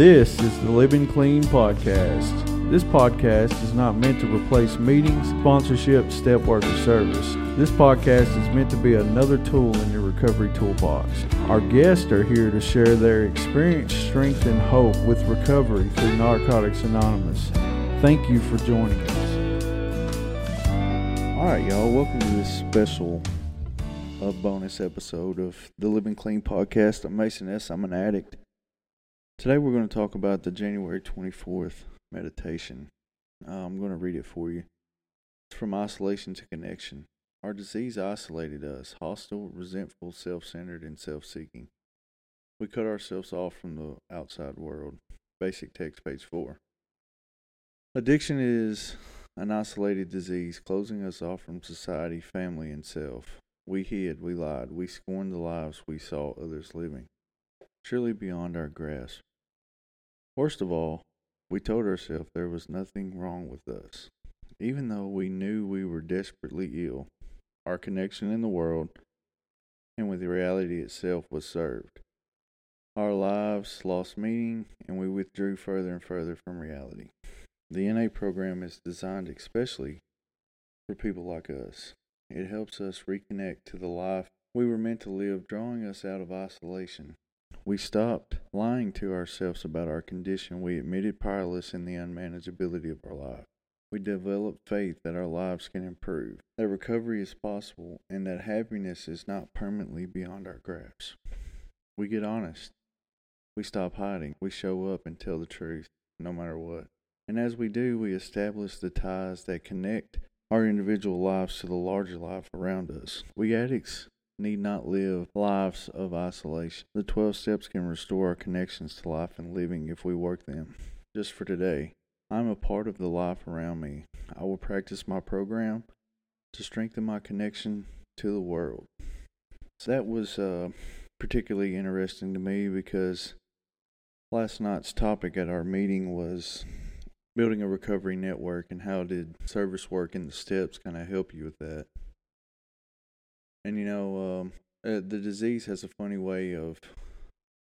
This is the Living Clean Podcast. This podcast is not meant to replace meetings, sponsorship, step work, or service. This podcast is meant to be another tool in your recovery toolbox. Our guests are here to share their experience, strength, and hope with recovery through Narcotics Anonymous. Thank you for joining us. All right, y'all, welcome to this special uh, bonus episode of the Living Clean Podcast. I'm Mason S. I'm an addict. Today we're going to talk about the January 24th meditation. Uh, I'm going to read it for you. It's from isolation to connection. Our disease isolated us, hostile, resentful, self centered, and self seeking. We cut ourselves off from the outside world. Basic text, page 4. Addiction is an isolated disease, closing us off from society, family, and self. We hid, we lied, we scorned the lives we saw others living, surely beyond our grasp. Worst of all, we told ourselves there was nothing wrong with us, even though we knew we were desperately ill. Our connection in the world and with reality itself was served. Our lives lost meaning, and we withdrew further and further from reality. The NA program is designed especially for people like us. It helps us reconnect to the life we were meant to live, drawing us out of isolation we stopped lying to ourselves about our condition. We admitted powerless in the unmanageability of our life. We developed faith that our lives can improve, that recovery is possible, and that happiness is not permanently beyond our grasp. We get honest. We stop hiding. We show up and tell the truth, no matter what. And as we do, we establish the ties that connect our individual lives to the larger life around us. We addicts need not live lives of isolation. The 12 steps can restore our connections to life and living if we work them. Just for today, I'm a part of the life around me. I will practice my program to strengthen my connection to the world. So that was uh, particularly interesting to me because last night's topic at our meeting was building a recovery network and how did service work and the steps kind of help you with that. And you know, um, uh, the disease has a funny way of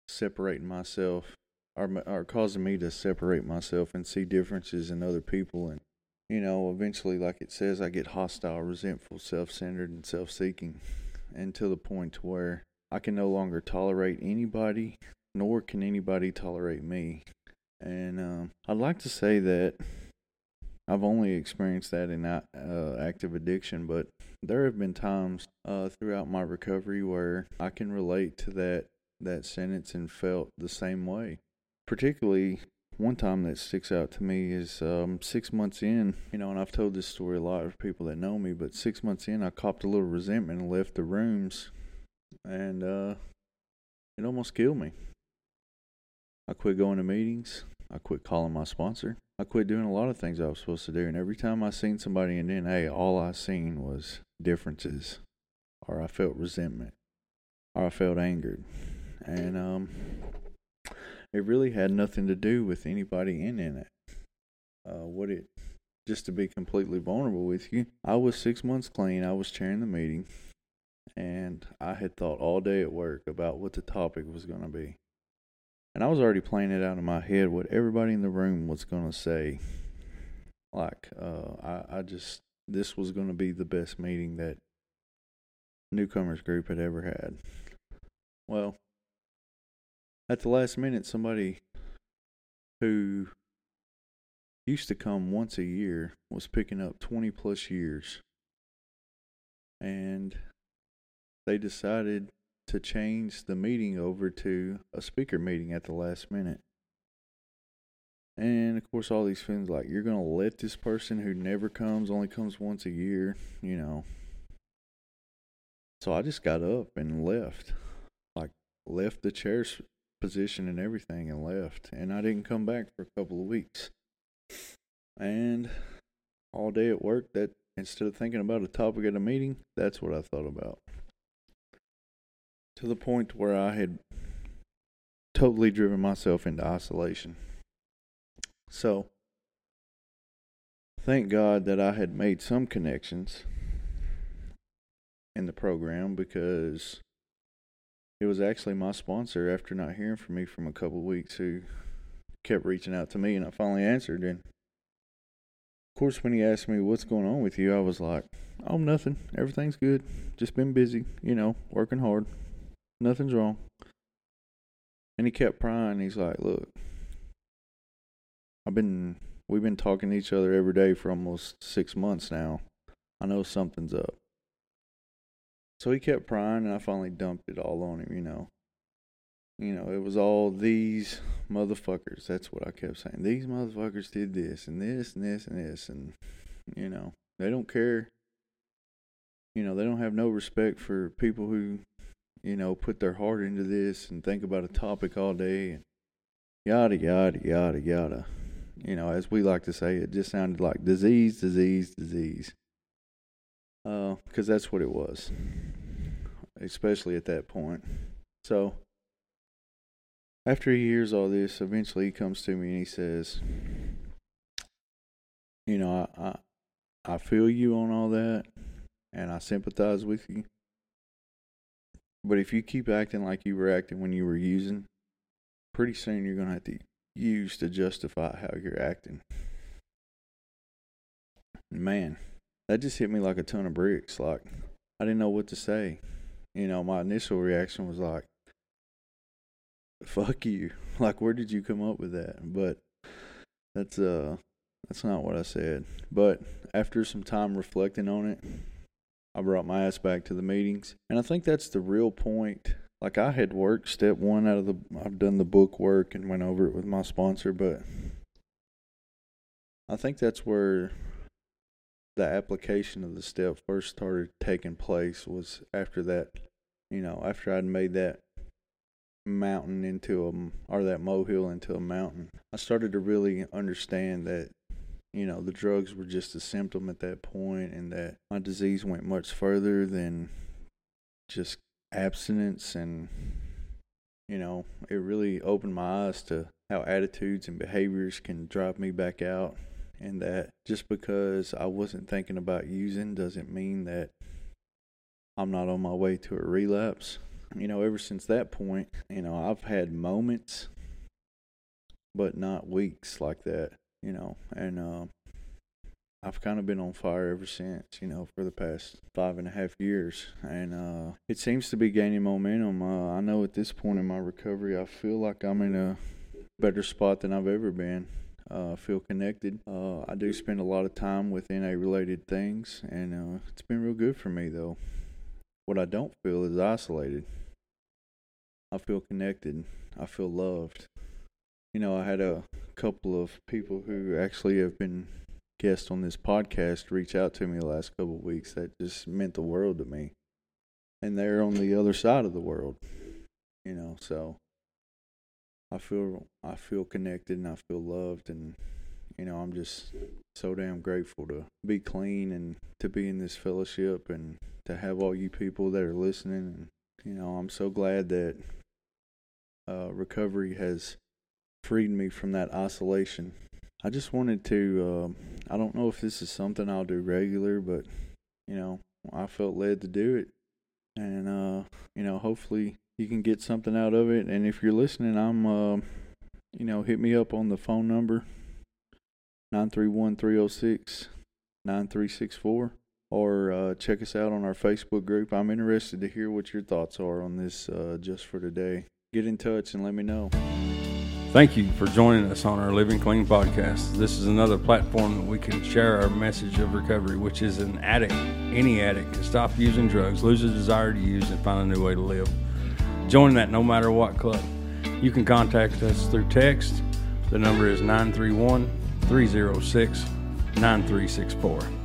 separating myself, or, or causing me to separate myself and see differences in other people. And you know, eventually, like it says, I get hostile, resentful, self-centered, and self-seeking, and to the point where I can no longer tolerate anybody, nor can anybody tolerate me. And um, I'd like to say that I've only experienced that in uh, active addiction, but there have been times uh, throughout my recovery where I can relate to that that sentence and felt the same way. Particularly, one time that sticks out to me is um, six months in, you know, and I've told this story a lot of people that know me, but six months in, I copped a little resentment and left the rooms, and uh, it almost killed me. I quit going to meetings. I quit calling my sponsor. I quit doing a lot of things I was supposed to do. And every time I seen somebody in NA, all I seen was differences, or I felt resentment, or I felt angered, and um, it really had nothing to do with anybody in NA. Uh, what it just to be completely vulnerable with you, I was six months clean. I was chairing the meeting, and I had thought all day at work about what the topic was going to be. And I was already playing it out in my head what everybody in the room was going to say. Like, uh, I, I just, this was going to be the best meeting that newcomers group had ever had. Well, at the last minute, somebody who used to come once a year was picking up 20 plus years. And they decided to change the meeting over to a speaker meeting at the last minute. And of course, all these friends like, you're going to let this person who never comes, only comes once a year, you know. So I just got up and left. Like, left the chair position and everything and left. And I didn't come back for a couple of weeks. And all day at work, that instead of thinking about a topic at a meeting, that's what I thought about to the point where I had totally driven myself into isolation. So, thank God that I had made some connections in the program because it was actually my sponsor after not hearing from me from a couple weeks who kept reaching out to me, and I finally answered. And of course, when he asked me what's going on with you, I was like, "Oh, nothing. Everything's good. Just been busy, you know, working hard. Nothing's wrong." And he kept prying. He's like, "Look, I've been we've been talking to each other every day for almost six months now. I know something's up." So he kept prying, and I finally dumped it all on him. You know, you know, it was all these motherfuckers. That's what I kept saying. These motherfuckers did this and this and this and this. And, you know, they don't care. You know, they don't have no respect for people who, you know, put their heart into this and think about a topic all day and yada, yada, yada, yada. You know, as we like to say, it just sounded like disease, disease, disease. Because uh, that's what it was, especially at that point. So, after he hears all this, eventually he comes to me and he says, "You know, I, I, I feel you on all that, and I sympathize with you. But if you keep acting like you were acting when you were using, pretty soon you're gonna have to use to justify how you're acting." Man, that just hit me like a ton of bricks. Like I didn't know what to say. You know, my initial reaction was like, fuck you. Like, where did you come up with that? But that's uh, that's not what I said. But after some time reflecting on it, I brought my ass back to the meetings, and I think that's the real point. Like I had worked step one out of the, I've done the book work and went over it with my sponsor, but I think that's where the application of the step first started taking place was after that, you know, after I'd made that mountain into a or that molehill into a mountain. I started to really understand that you know the drugs were just a symptom at that point, and that my disease went much further than just abstinence and you know it really opened my eyes to how attitudes and behaviors can drive me back out. And that just because I wasn't thinking about using doesn't mean that I'm not on my way to a relapse. You know, ever since that point, you know, I've had moments, but not weeks like that, you know, and uh, I've kind of been on fire ever since, you know, for the past five and a half years. And uh, it seems to be gaining momentum. Uh, I know at this point in my recovery, I feel like I'm in a better spot than I've ever been. Uh, I feel connected. Uh, I do spend a lot of time with NA related things, and uh, it's been real good for me, though. What I don't feel is isolated. I feel connected. I feel loved. You know, I had a couple of people who actually have been guests on this podcast reach out to me the last couple of weeks. That just meant the world to me. And they're on the other side of the world. You know, so I feel I feel connected and I feel loved and you know, I'm just so damn grateful to be clean and to be in this fellowship and to have all you people that are listening. And, you know, I'm so glad that uh, recovery has freed me from that isolation. I just wanted to, uh, I don't know if this is something I'll do regular, but, you know, I felt led to do it. And, uh, you know, hopefully you can get something out of it. And if you're listening, I'm, uh, you know, hit me up on the phone number 931 306 9364 or uh, check us out on our Facebook group. I'm interested to hear what your thoughts are on this uh, just for today. Get in touch and let me know. Thank you for joining us on our Living Clean podcast. This is another platform that we can share our message of recovery, which is an addict, any addict, can stop using drugs, lose a desire to use, and find a new way to live. Join that no matter what club. You can contact us through text. The number is 931 306 9364.